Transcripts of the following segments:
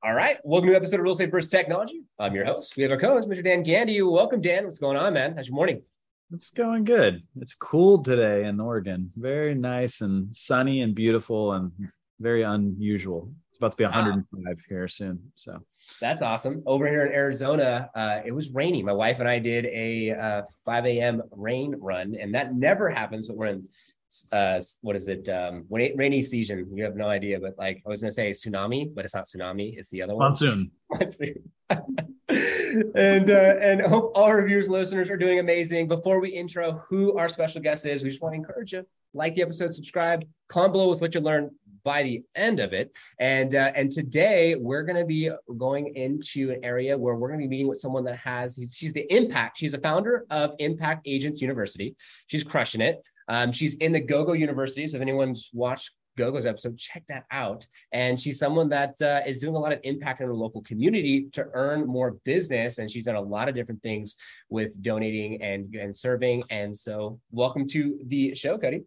All right. Welcome to episode of Real Estate First Technology. I'm your host. We have our co-host, Mr. Dan Gandy. Welcome, Dan. What's going on, man? How's your morning? It's going good. It's cool today in Oregon. Very nice and sunny and beautiful and very unusual. It's about to be 105 wow. here soon. So that's awesome. Over here in Arizona, uh, it was rainy. My wife and I did a uh, 5 a.m. rain run, and that never happens, but we're in uh what is it um when it, rainy season you have no idea but like i was gonna say tsunami but it's not tsunami it's the other one. Monsoon. And uh and hope all our viewers listeners are doing amazing. Before we intro who our special guest is we just want to encourage you like the episode subscribe comment below with what you learned by the end of it. And uh, and today we're going to be going into an area where we're going to be meeting with someone that has she's the impact she's a founder of impact agents university. She's crushing it um, she's in the GoGo University. So if anyone's watched GoGo's episode, check that out. And she's someone that uh, is doing a lot of impact in her local community to earn more business. And she's done a lot of different things with donating and, and serving. And so, welcome to the show, Cody.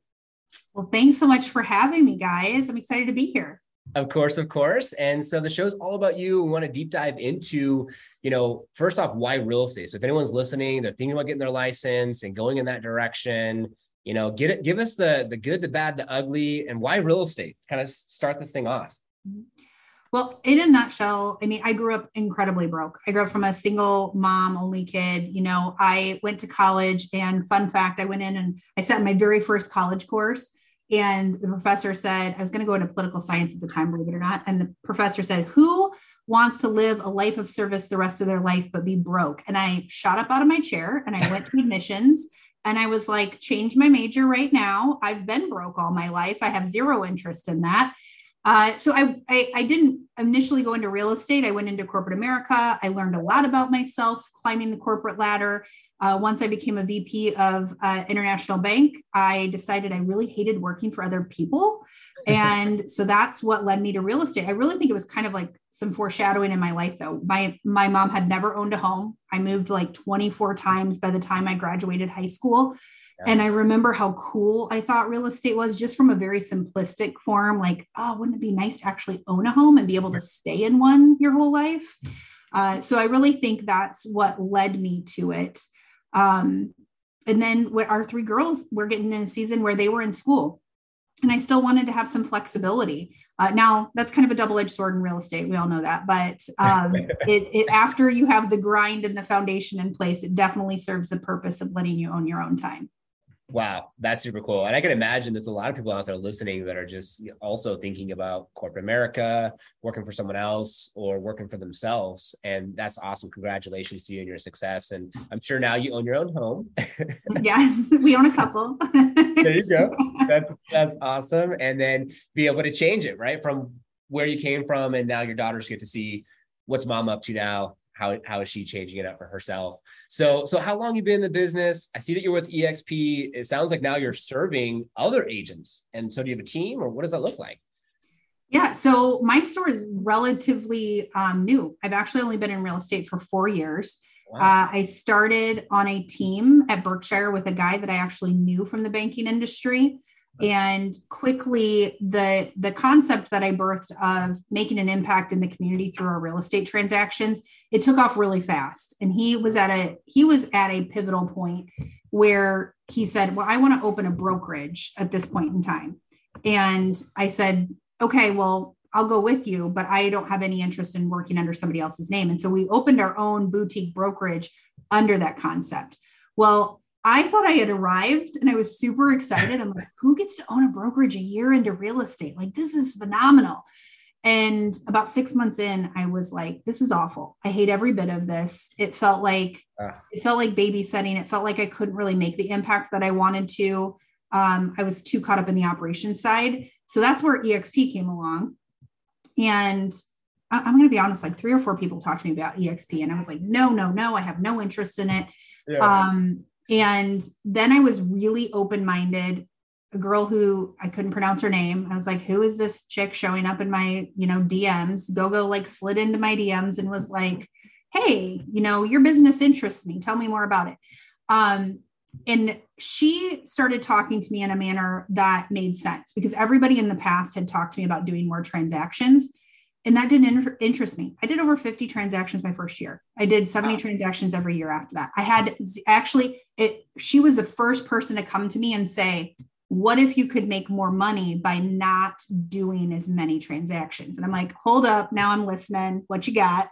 Well, thanks so much for having me, guys. I'm excited to be here. Of course, of course. And so the show is all about you. We want to deep dive into, you know, first off, why real estate. So if anyone's listening, they're thinking about getting their license and going in that direction, you know get it give us the the good the bad the ugly and why real estate? Kind of start this thing off. Mm-hmm. Well in a nutshell i mean i grew up incredibly broke. I grew up from a single mom only kid you know i went to college and fun fact i went in and i sat in my very first college course and the professor said i was going to go into political science at the time believe it or not and the professor said who wants to live a life of service the rest of their life but be broke? And i shot up out of my chair and i went to admissions and I was like, change my major right now. I've been broke all my life. I have zero interest in that. Uh, so I, I, I didn't initially go into real estate. I went into corporate America. I learned a lot about myself climbing the corporate ladder. Uh, once I became a VP of uh, International Bank, I decided I really hated working for other people. And so that's what led me to real estate. I really think it was kind of like some foreshadowing in my life, though. My, my mom had never owned a home. I moved like 24 times by the time I graduated high school. And I remember how cool I thought real estate was just from a very simplistic form like, oh, wouldn't it be nice to actually own a home and be able to stay in one your whole life? Uh, so I really think that's what led me to it. Um, and then our three girls were getting in a season where they were in school and I still wanted to have some flexibility. Uh, now that's kind of a double-edged sword in real estate. We all know that, but um, it, it, after you have the grind and the foundation in place, it definitely serves the purpose of letting you own your own time. Wow, that's super cool. And I can imagine there's a lot of people out there listening that are just also thinking about corporate America, working for someone else, or working for themselves. And that's awesome. Congratulations to you and your success. And I'm sure now you own your own home. yes, we own a couple. there you go. That's that's awesome. And then be able to change it, right? From where you came from, and now your daughters get to see what's mom up to now how how is she changing it up for herself? So so how long you been in the business? I see that you're with exp it sounds like now you're serving other agents. And so do you have a team or what does that look like? Yeah so my store is relatively um, new. I've actually only been in real estate for four years. Wow. uh, i started on a team at berkshire with a guy that i actually knew from the banking industry and quickly the the concept that i birthed of making an impact in the community through our real estate transactions it took off really fast. And he was at a he was at a pivotal point where he said well i want to open a brokerage at this point in time. And i said okay well i'll go with you but i don't have any interest in working under somebody else's name. And so we opened our own boutique brokerage under that concept. Well I thought I had arrived and I was super excited. I'm like, who gets to own a brokerage a year into real estate? Like, this is phenomenal. And about six months in, I was like, this is awful. I hate every bit of this. It felt like it felt like babysitting. It felt like I couldn't really make the impact that I wanted to. Um, I was too caught up in the operations side. So that's where EXP came along. And I'm going to be honest, like three or four people talked to me about EXP, and I was like, no, no, no, I have no interest in it. Yeah. Um, and then I was really open minded. A girl who I couldn't pronounce her name. I was like, who is this chick showing up in my, you know, DMs? GoGo like slid into my DMs and was like, hey, you know, your business interests me. Tell me more about it. Um, and she started talking to me in a manner that made sense because everybody in the past had talked to me about doing more transactions and that didn't inter- interest me. I did over 50 transactions my first year. I did 70 wow. transactions every year after that. I had actually it she was the first person to come to me and say, "What if you could make more money by not doing as many transactions?" And I'm like, "Hold up, now I'm listening. What you got?"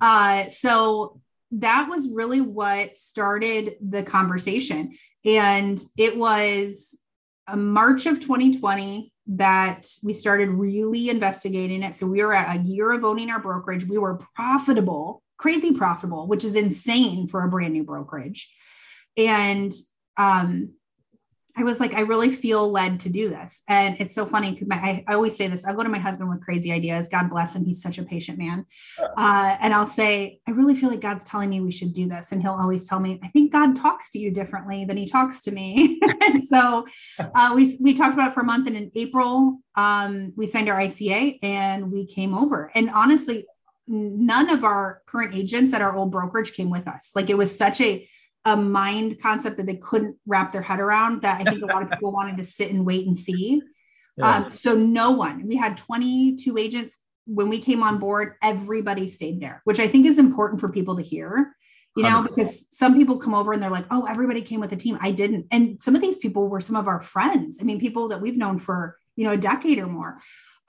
Uh, so that was really what started the conversation. And it was March of 2020 that we started really investigating it. So we were at a year of owning our brokerage. We were profitable, crazy profitable, which is insane for a brand new brokerage. And um, I was like, I really feel led to do this. And it's so funny because I, I, always say this I'll go to my husband with crazy ideas. God bless him. He's such a patient man. Uh, and I'll say, I really feel like God's telling me we should do this. And he'll always tell me, I think God talks to you differently than he talks to me. and so uh, we, we talked about it for a month. And in April, um, we signed our ICA and we came over. And honestly, none of our current agents at our old brokerage came with us. Like it was such a, a mind concept that they couldn't wrap their head around that I think a lot of people wanted to sit and wait and see. Yeah. Um, so no one, we had 22 agents when we came on board, everybody stayed there, which I think is important for people to hear, you know, 100%. because some people come over and they're like, oh, everybody came with a team. I didn't. And some of these people were some of our friends. I mean, people that we've known for, you know, a decade or more.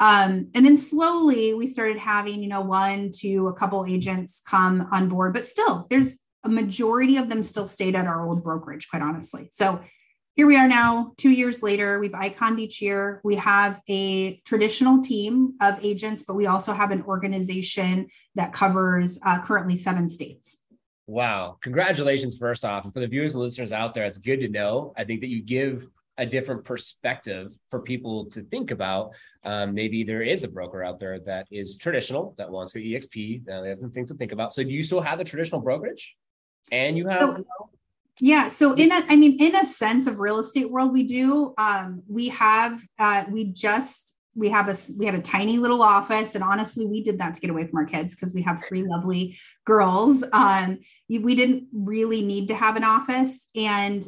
Um, and then slowly we started having, you know, one to a couple agents come on board, but still there's a majority of them still stayed at our old brokerage, quite honestly. So here we are now, two years later. We've iconed each year. We have a traditional team of agents, but we also have an organization that covers uh, currently seven states. Wow. Congratulations, first off. And for the viewers and listeners out there, it's good to know. I think that you give a different perspective for people to think about. Um, maybe there is a broker out there that is traditional that wants to EXP. Now they have some things to think about. So do you still have the traditional brokerage? And you have so, yeah so in a i mean in a sense of real estate world we do um we have uh we just we have a we had a tiny little office and honestly we did that to get away from our kids because we have three lovely girls. Um we didn't really need to have an office and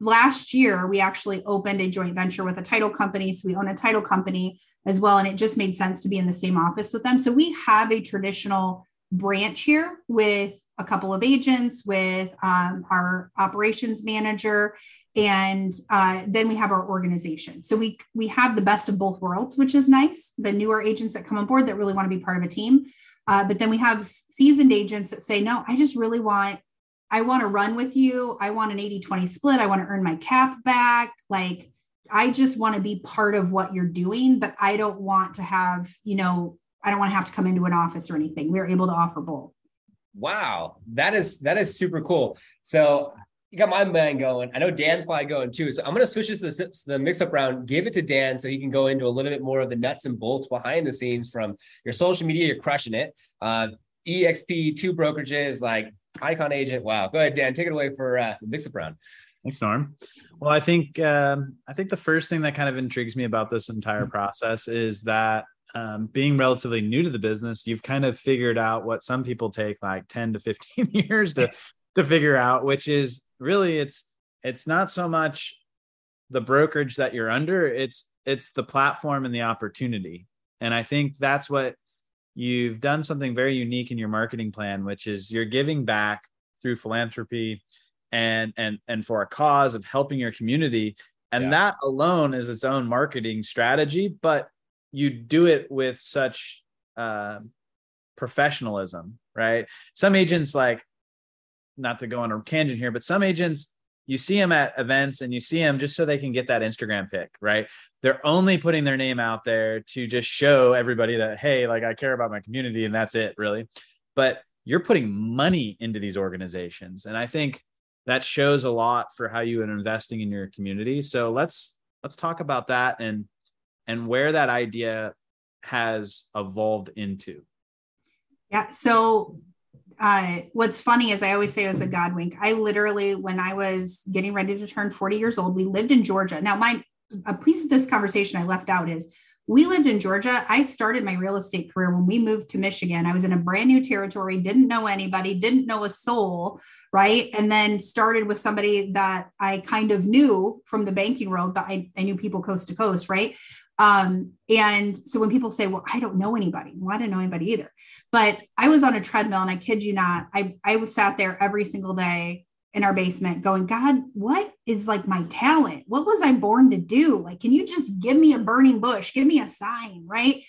last year we actually opened a joint venture with a title company so we own a title company as well and it just made sense to be in the same office with them. So we have a traditional branch here with a couple of agents, with um, our operations manager, and uh, then we have our organization. So we we have the best of both worlds, which is nice. The newer agents that come on board that really want to be part of a team, uh, but then we have seasoned agents that say, no, I just really want. I want to run with you. I want an 80 20 split. I want to earn my cap back. Like, I just want to be part of what you're doing, but I don't want to have, you know, I don't want to have to come into an office or anything. We are able to offer both. Wow, that is that is super cool. So you got my mind going. I know Dan's probably going too. So I'm going to switch this to the, the mix up round, give it to Dan so he can go into a little bit more of the nuts and bolts behind the scenes from your social media. You're crushing it. Uh, EXP, two brokerages, like Icon Agent. Wow. Go ahead, Dan. Take it away for uh, the mix up round. Thanks, Norm. Well, I think um, I think the first thing that kind of intrigues me about this entire process is that um, being relatively new to the business, you've kind of figured out what some people take like 10 to 15 years to to figure out, which is really it's it's not so much the brokerage that you're under, it's it's the platform and the opportunity. And I think that's what you've done something very unique in your marketing plan, which is you're giving back through philanthropy and and and for a cause of helping your community. And yeah. that alone is its own marketing strategy, but you do it with such uh, professionalism, right? Some agents like, not to go on a tangent here, but some agents you see them at events and you see them just so they can get that Instagram pic, right? They're only putting their name out there to just show everybody that, hey, like I care about my community and that's it, really. But you're putting money into these organizations. And I think that shows a lot for how you are investing in your community. So let's let's talk about that and and where that idea has evolved into. Yeah. So uh, what's funny is I always say it was a God wink. I literally, when I was getting ready to turn 40 years old, we lived in Georgia. Now, my a piece of this conversation I left out is we lived in Georgia. I started my real estate career when we moved to Michigan. I was in a brand new territory, didn't know anybody, didn't know a soul, right? And then started with somebody that I kind of knew from the banking world, but I, I knew people coast to coast, right? Um, and so when people say, well, I don't know anybody, well, I didn't know anybody either. But I was on a treadmill and I kid you not, I, I was sat there every single day in our basement going, God, what is like my talent? What was I born to do? Like, can you just give me a burning bush? Give me a sign, right?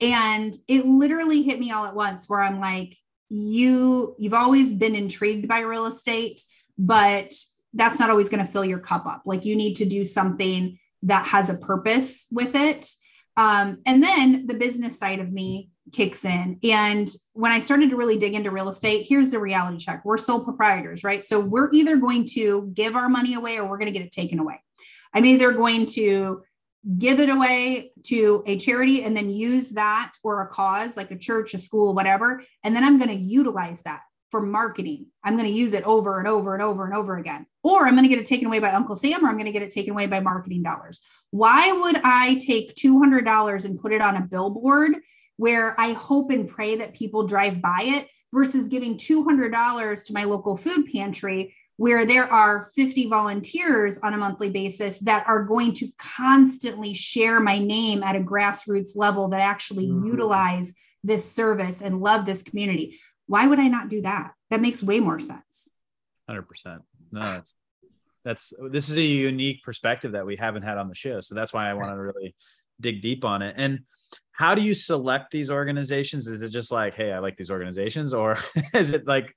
And it literally hit me all at once where I'm like, you, you've always been intrigued by real estate, but that's not always going to fill your cup up. Like you need to do something that has a purpose with it. Um, and then the business side of me kicks in. And when I started to really dig into real estate, here's the reality check we're sole proprietors, right? So we're either going to give our money away or we're going to get it taken away. I'm either going to give it away to a charity and then use that or a cause like a church, a school, whatever. And then I'm going to utilize that for marketing. I'm going to use it over and over and over and over again. Or I'm going to get it taken away by Uncle Sam or I'm going to get it taken away by marketing dollars. Why would I take $200 and put it on a billboard where I hope and pray that people drive by it versus giving $200 to my local food pantry where there are 50 volunteers on a monthly basis that are going to constantly share my name at a grassroots level that actually mm-hmm. utilize this service and love this community. Why would I not do that? That makes way more sense. 100%. No, that's that's this is a unique perspective that we haven't had on the show. So that's why I want to really dig deep on it. And how do you select these organizations? Is it just like, hey, I like these organizations, or is it like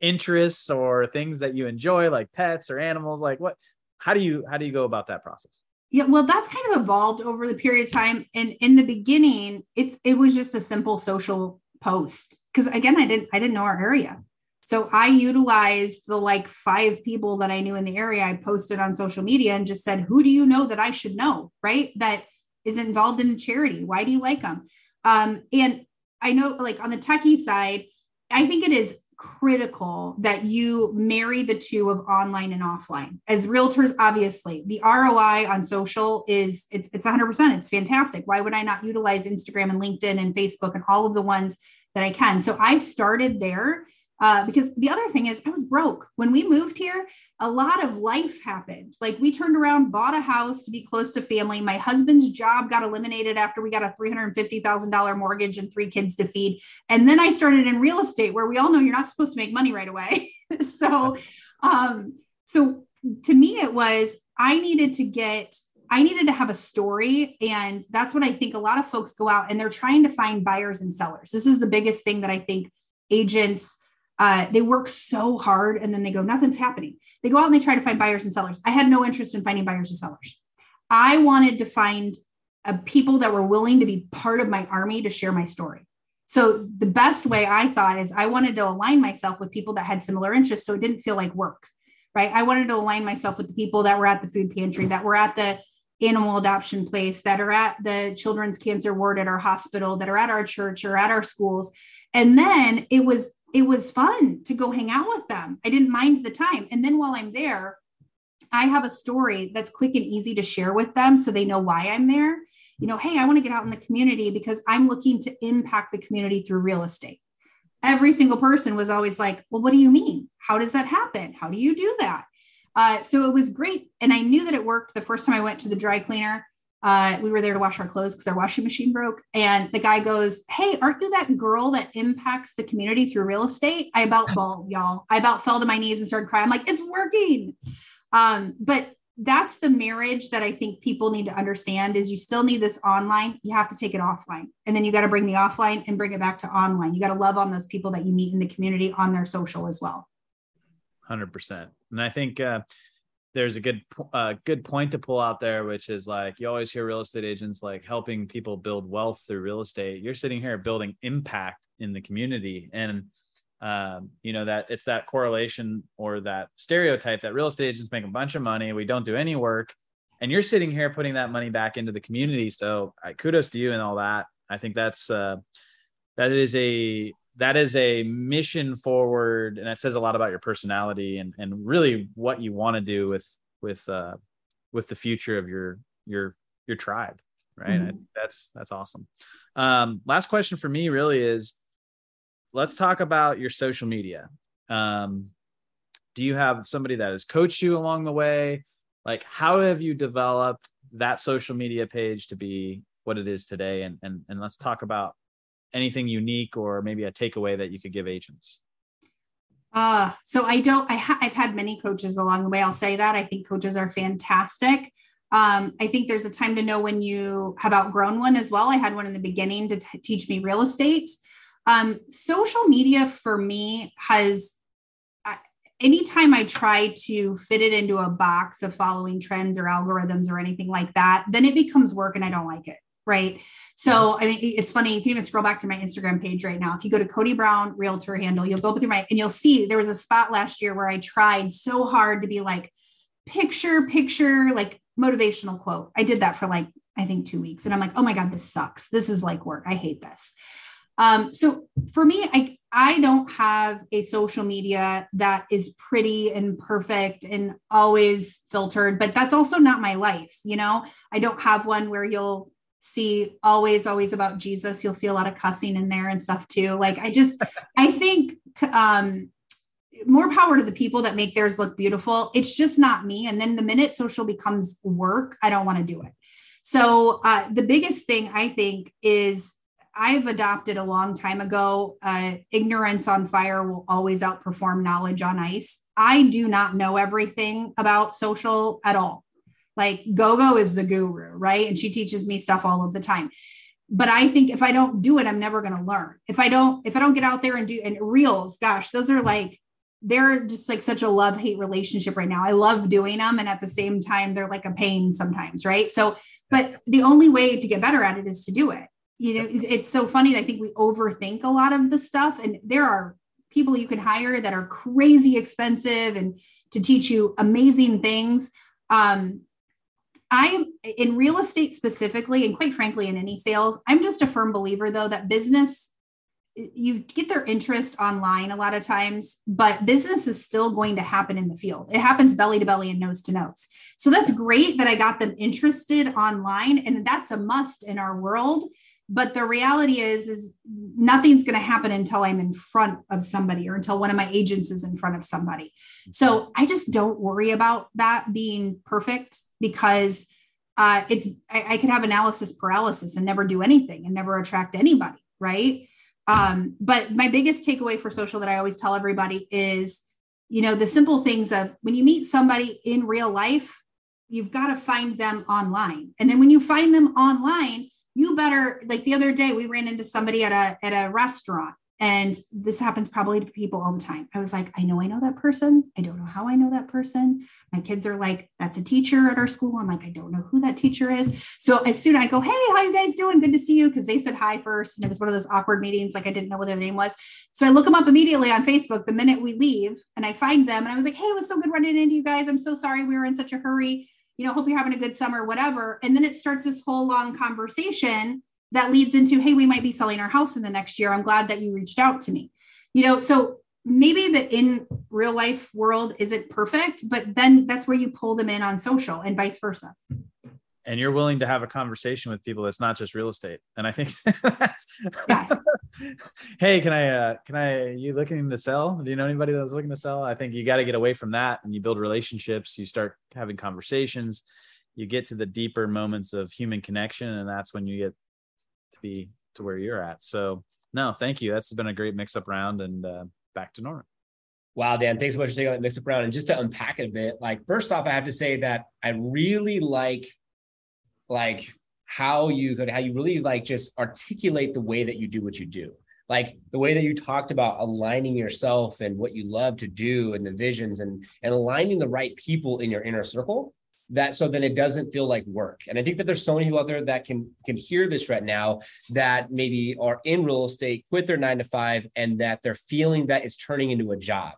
interests or things that you enjoy, like pets or animals? Like what? How do you how do you go about that process? Yeah, well, that's kind of evolved over the period of time. And in the beginning, it's it was just a simple social post because again i didn't i didn't know our area so i utilized the like five people that i knew in the area i posted on social media and just said who do you know that i should know right? That is involved in a charity. Why do you like them um, and i know like on the techie side i think it is critical that you marry the two of online and offline. As realtors obviously the roi on social is it's it's 100% it's fantastic. Why would i not utilize instagram and linkedin and facebook and all of the ones that I can. So I started there uh, because the other thing is I was broke when we moved here. A lot of life happened. Like we turned around, bought a house to be close to family. My husband's job got eliminated after we got a three hundred fifty thousand dollar mortgage and three kids to feed. And then I started in real estate, where we all know you're not supposed to make money right away. so, um, so to me, it was I needed to get I needed to have a story. And that's what I think a lot of folks go out and they're trying to find buyers and sellers. This is the biggest thing that I think agents, uh, they work so hard and then they go, nothing's happening. They go out and they try to find buyers and sellers. I had no interest in finding buyers or sellers. I wanted to find uh, people that were willing to be part of my army to share my story. So the best way I thought is I wanted to align myself with people that had similar interests so it didn't feel like work. Right. I wanted to align myself with the people that were at the food pantry, that were at the animal adoption place, that are at the children's cancer ward at our hospital, that are at our church or at our schools. And then it was it was fun to go hang out with them. I didn't mind the time. And then while I'm there, I have a story that's quick and easy to share with them so they know why I'm there. You know, hey, I want to get out in the community because I'm looking to impact the community through real estate. Every single person was always like, Well, what do you mean? How does that happen? How do you do that? Uh, so it was great. And I knew that it worked the first time I went to the dry cleaner. Uh, we were there to wash our clothes because our washing machine broke. And the guy goes, Hey, aren't you that girl that impacts the community through real estate? I about bawled, y'all. I about fell to my knees and started crying. I'm like, It's working. Um, but that's the marriage that I think people need to understand is you still need this online. You have to take it offline. And then you got to bring the offline and bring it back to online. You got to love on those people that you meet in the community on their social as well. 100%. And I think uh, there's a good uh, good point to pull out there, which is like you always hear real estate agents like helping people build wealth through real estate. You're sitting here building impact in the community, and um, you know that it's that correlation or that stereotype that real estate agents make a bunch of money, we don't do any work, and you're sitting here putting that money back into the community. So uh, kudos to you and all that. I think that's uh, that is a that is a mission forward and that says a lot about your personality and and really what you want to do with with uh with the future of your your your tribe right? Mm-hmm. that's that's awesome. Um last question for me really is let's talk about your social media. Um do you have somebody that has coached you along the way? Like how have you developed that social media page to be what it is today? And and, and let's talk about anything unique or maybe a takeaway that you could give agents uh, so I don't, I ha- I've had many coaches along the way. I'll say that. I think coaches are fantastic. Um, I think there's a time to know when you have outgrown one as well. I had one in the beginning to t- teach me real estate. Um, social media for me has, anytime I try to fit it into a box of following trends or algorithms or anything like that, then it becomes work and I don't like it right? So I mean, it's funny. You can even scroll back to my Instagram page right now. If you go to Cody Brown Realtor handle, you'll go through my and you'll see there was a spot last year where I tried so hard to be like picture, picture, like motivational quote. I did that for like I think two weeks, and I'm like, oh my god, this sucks. This is like work. I hate this. Um, so for me, I I don't have a social media that is pretty and perfect and always filtered, but that's also not my life. You know, I don't have one where you'll see always always about jesus. You'll see a lot of cussing in there and stuff too. Like i just i think um more power to the people that make theirs look beautiful. It's just not me. And then the minute social becomes work i don't want to do it. So uh, the biggest thing i think is i've adopted a long time ago uh, ignorance on fire will always outperform knowledge on ice. I do not know everything about social at all like Gogo is the guru, right? And she teaches me stuff all of the time. But I think if I don't do it, I'm never going to learn. If I don't, if I don't get out there and do and reels, gosh, those are like they're just like such a love hate relationship right now. I love doing them. And at the same time, they're like a pain sometimes. Right. So, but the only way to get better at it is to do it. You know, it's so funny. I think we overthink a lot of the stuff. And there are people you can hire that are crazy expensive and to teach you amazing things. Um, I am in real estate specifically, and quite frankly, in any sales, I'm just a firm believer though that business you get their interest online a lot of times, but business is still going to happen in the field. It happens belly to belly and nose to nose. So that's great that I got them interested online, and that's a must in our world. But the reality is, is nothing's going to happen until I'm in front of somebody or until one of my agents is in front of somebody. So I just don't worry about that being perfect because uh, it's I, I could have analysis paralysis and never do anything and never attract anybody, right? Um, but my biggest takeaway for social that I always tell everybody is, you know, the simple things of when you meet somebody in real life, you've got to find them online. And then when you find them online, you better like the other day we ran into somebody at a at a restaurant and this happens probably to people all the time. I was like, I know I know that person. I don't know how I know that person. My kids are like, that's a teacher at our school. I'm like, I don't know who that teacher is. So as soon as I go, hey, how you guys doing? Good to see you. Because they said hi first. And it was one of those awkward meetings. Like I didn't know what their name was. So I look them up immediately on Facebook the minute we leave and I find them. And I was like, hey, it was so good running into you guys. I'm so sorry we were in such a hurry. You know, hope you're having a good summer, whatever. And then it starts this whole long conversation that leads into hey we might be selling our house in the next year. I'm glad that you reached out to me. You know so maybe the in real life world isn't perfect but then that's where you pull them in on social and vice versa and you're willing to have a conversation with people that's not just real estate and i think that's yes. hey can i uh can i you looking to sell do you know anybody that's looking to sell i think you got to get away from that and you build relationships you start having conversations you get to the deeper moments of human connection and that's when you get to be to where you're at. So no, thank you. That's been a great mix up round and uh, back to Nora. Wow, Dan, thanks so much for taking that mix up round. And just to unpack it a bit, like first off, I have to say that I really like like how you could how you really like just articulate the way that you do what you do. Like the way that you talked about aligning yourself and what you love to do and the visions and and aligning the right people in your inner circle that so then it doesn't feel like work. And I think that there's so many people out there that can can hear this right now that maybe are in real estate, quit their nine to five, and that they're feeling that it's turning into a job.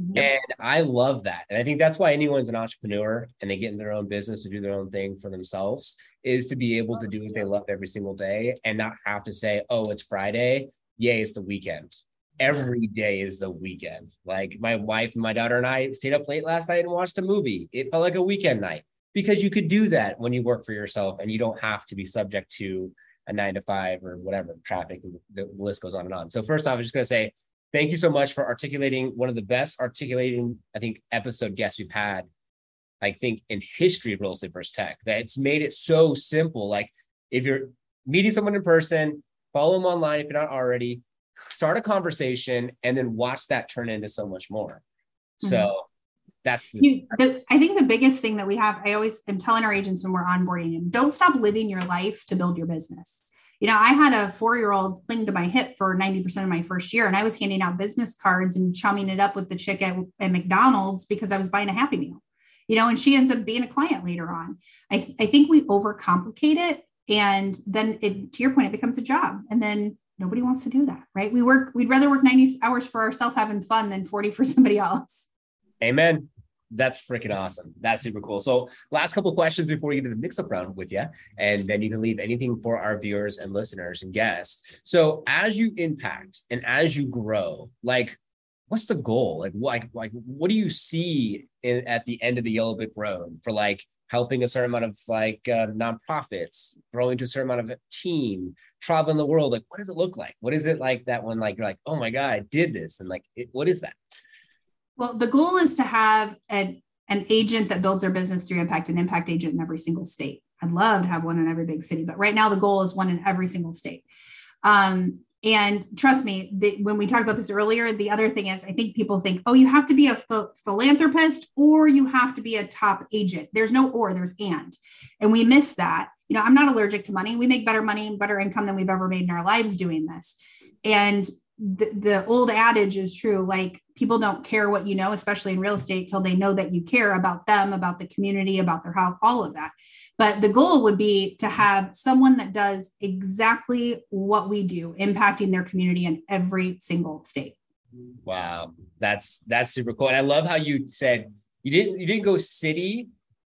Mm-hmm. And I love that. And I think that's why anyone's an entrepreneur and they get in their own business to do their own thing for themselves is to be able to do what they love every single day and not have to say, oh, it's Friday. Yay, it's the weekend every day is the weekend. Like my wife and my daughter and I stayed up late last night and watched a movie. It felt like a weekend night because you could do that when you work for yourself and you don't have to be subject to a nine to five or whatever traffic. The list goes on and on. So first off, I'm just going to say thank you so much for articulating one of the best articulating, I think, episode guests we've had. I think in history of real estate versus tech, that it's made it so simple. Like if you're meeting someone in person, follow them online if you're not already, start a conversation, and then watch that turn into so much more. Mm-hmm. So that's, you, I think the biggest thing that we have, I always am telling our agents when we're onboarding them, don't stop living your life to build your business. You know, I had a four year old cling to my hip for 90% of my first year, and I was handing out business cards and chumming it up with the chick at, at McDonald's because I was buying a Happy Meal. You know, and she ends up being a client later on. I, I think we overcomplicate it. And then it, to your point, it becomes a job. And then nobody wants to do that, right? We work, we'd rather work 90 hours for ourselves having fun than 40 for somebody else. Amen. That's freaking awesome. That's super cool. So, last couple questions before we get to the mix up round with you, and then you can leave anything for our viewers and listeners and guests. So, as you impact and as you grow, like, what's the goal? Like, like, like, what do you see in, at the end of the Yellow Brick Road for like helping a certain amount of like uh, nonprofits, growing to a certain amount of a team, traveling the world? Like, what does it look like? What is it like that when like you're like, oh my god, I did this, and like, it, what is that? Well, the goal is to have an, an agent that builds their business through impact, an impact agent in every single state. I'd love to have one in every big city, but right now the goal is one in every single state. Um, and trust me, the, when we talked about this earlier, the other thing is I think people think, oh, you have to be a ph- philanthropist or you have to be a top agent. There's no or, there's and. And we miss that. You know, I'm not allergic to money. We make better money, better income than we've ever made in our lives doing this. And the, the old adage is true like people don't care what you know especially in real estate till they know that you care about them about the community about their health all of that. But the goal would be to have someone that does exactly what we do impacting their community in every single state. Wow. That's that's super cool. And i love how you said you didn't you didn't go city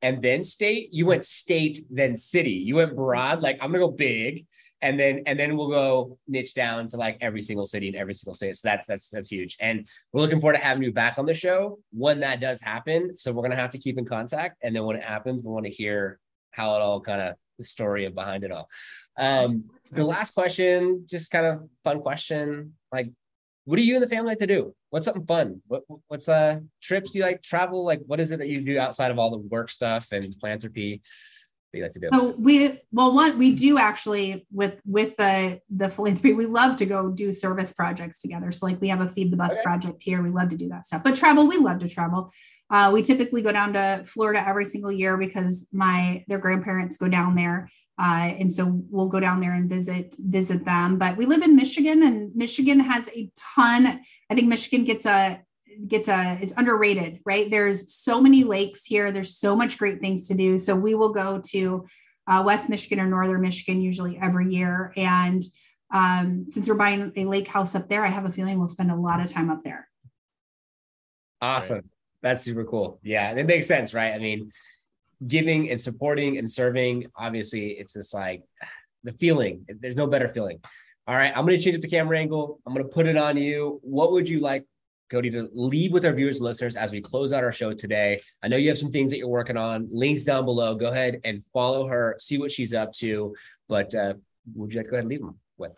and then state. You went state then city. You went broad like i'm gonna go big and then and then we'll go niche down to like every single city and every single state. So that's that's that's huge. And we're looking forward to having you back on the show when that does happen. So we're gonna have to keep in contact, and then when it happens, we want to hear how it all kind of the story of behind it all. Um, the last question, just kind of fun question, like. What do you and the family like to do? What's something fun? What, what's uh trips? Do you like travel? Like, what is it that you do outside of all the work stuff and philanthropy? You like to do? So we well one we do actually with with the the philanthropy we love to go do service projects together. So like we have a feed the bus okay. project here. We love to do that stuff. But travel we love to travel. Uh, we typically go down to Florida every single year because my their grandparents go down there. Uh, and so we'll go down there and visit visit them. But we live in Michigan, and Michigan has a ton. I think Michigan gets a gets a is underrated, right? There's so many lakes here. There's so much great things to do. So we will go to uh, West Michigan or Northern Michigan usually every year. And um, since we're buying a lake house up there, I have a feeling we'll spend a lot of time up there. Awesome. That's super cool. Yeah, it makes sense, right? I mean, giving and supporting and serving, obviously, it's just like the feeling. There's no better feeling. All right, I'm going to change up the camera angle. I'm going to put it on you. What would you like Cody, to leave with our viewers and listeners as we close out our show today. I know you have some things that you're working on. Links down below. Go ahead and follow her, see what she's up to. But uh, would you like to go ahead and leave them with?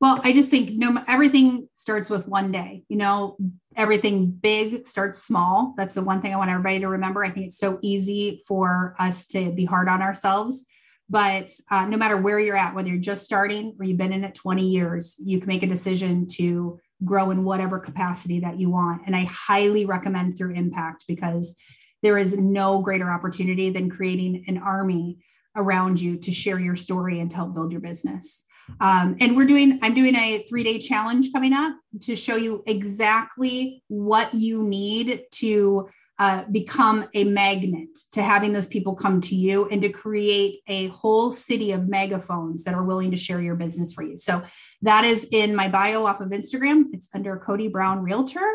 Well, I just think no everything starts with one day. You know, everything big starts small. That's the one thing I want everybody to remember. I think it's so easy for us to be hard on ourselves. But uh, no matter where you're at, whether you're just starting or you've been in it 20 years, you can make a decision to grow in whatever capacity that you want. And I highly recommend through impact because there is no greater opportunity than creating an army around you to share your story and to help build your business. Um, and we're doing, I'm doing a three day challenge coming up to show you exactly what you need to uh, become a magnet to having those people come to you and to create a whole city of megaphones that are willing to share your business for you. So that is in my bio off of Instagram. It's under Cody Brown Realtor,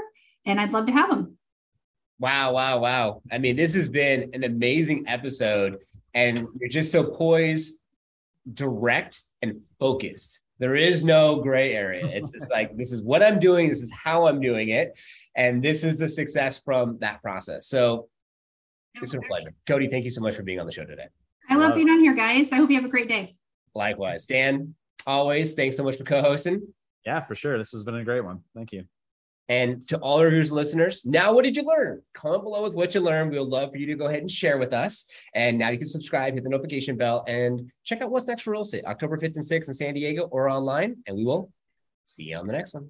and I'd love to have them. Wow, wow, wow. I mean, this has been an amazing episode, and you're just so poised, direct, and focused. There is no gray area. It's just like, this is what I'm doing, this is how I'm doing it. And this is the success from that process. So it's been a pleasure. Cody, thank you so much for being on the show today. I love, love being on here, guys. I hope you have a great day. Likewise. Dan, always, thanks so much for co hosting. Yeah, for sure. This has been a great one. Thank you. And to all our viewers listeners, now what did you learn? Comment below with what you learned. We would love for you to go ahead and share with us. And now you can subscribe, hit the notification bell, and check out what's next for real estate, October 5th and 6th in San Diego or online. And we will see you on the next one.